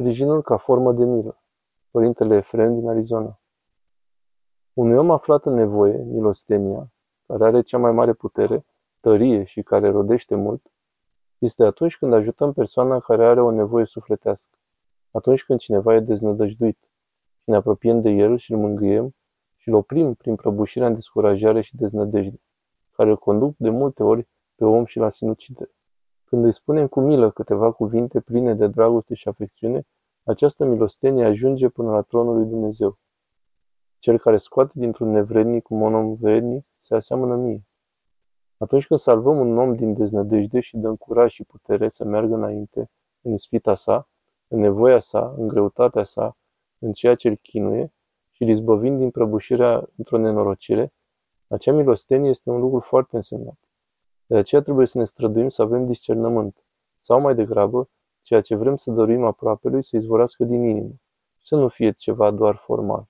Sprijinul ca formă de milă. Părintele Efrem din Arizona. Unui om aflat în nevoie, milostenia, care are cea mai mare putere, tărie și care rodește mult, este atunci când ajutăm persoana care are o nevoie sufletească, atunci când cineva e deznădăjduit și ne apropiem de el și îl mângâiem și îl oprim prin prăbușirea în descurajare și deznădejde, care îl conduc de multe ori pe om și la sinucidere. Când îi spunem cu milă câteva cuvinte pline de dragoste și afecțiune, această milostenie ajunge până la tronul lui Dumnezeu. Cel care scoate dintr-un nevrednic un om vrednic se aseamănă mie. Atunci când salvăm un om din deznădejde și dăm curaj și putere să meargă înainte, în ispita sa, în nevoia sa, în greutatea sa, în ceea ce îl chinuie și îl izbăvind din prăbușirea într-o nenorocire, acea milostenie este un lucru foarte însemnat. De aceea trebuie să ne străduim să avem discernământ, sau mai degrabă, ceea ce vrem să dăruim aproapelui să izvorască din inimă, să nu fie ceva doar formal.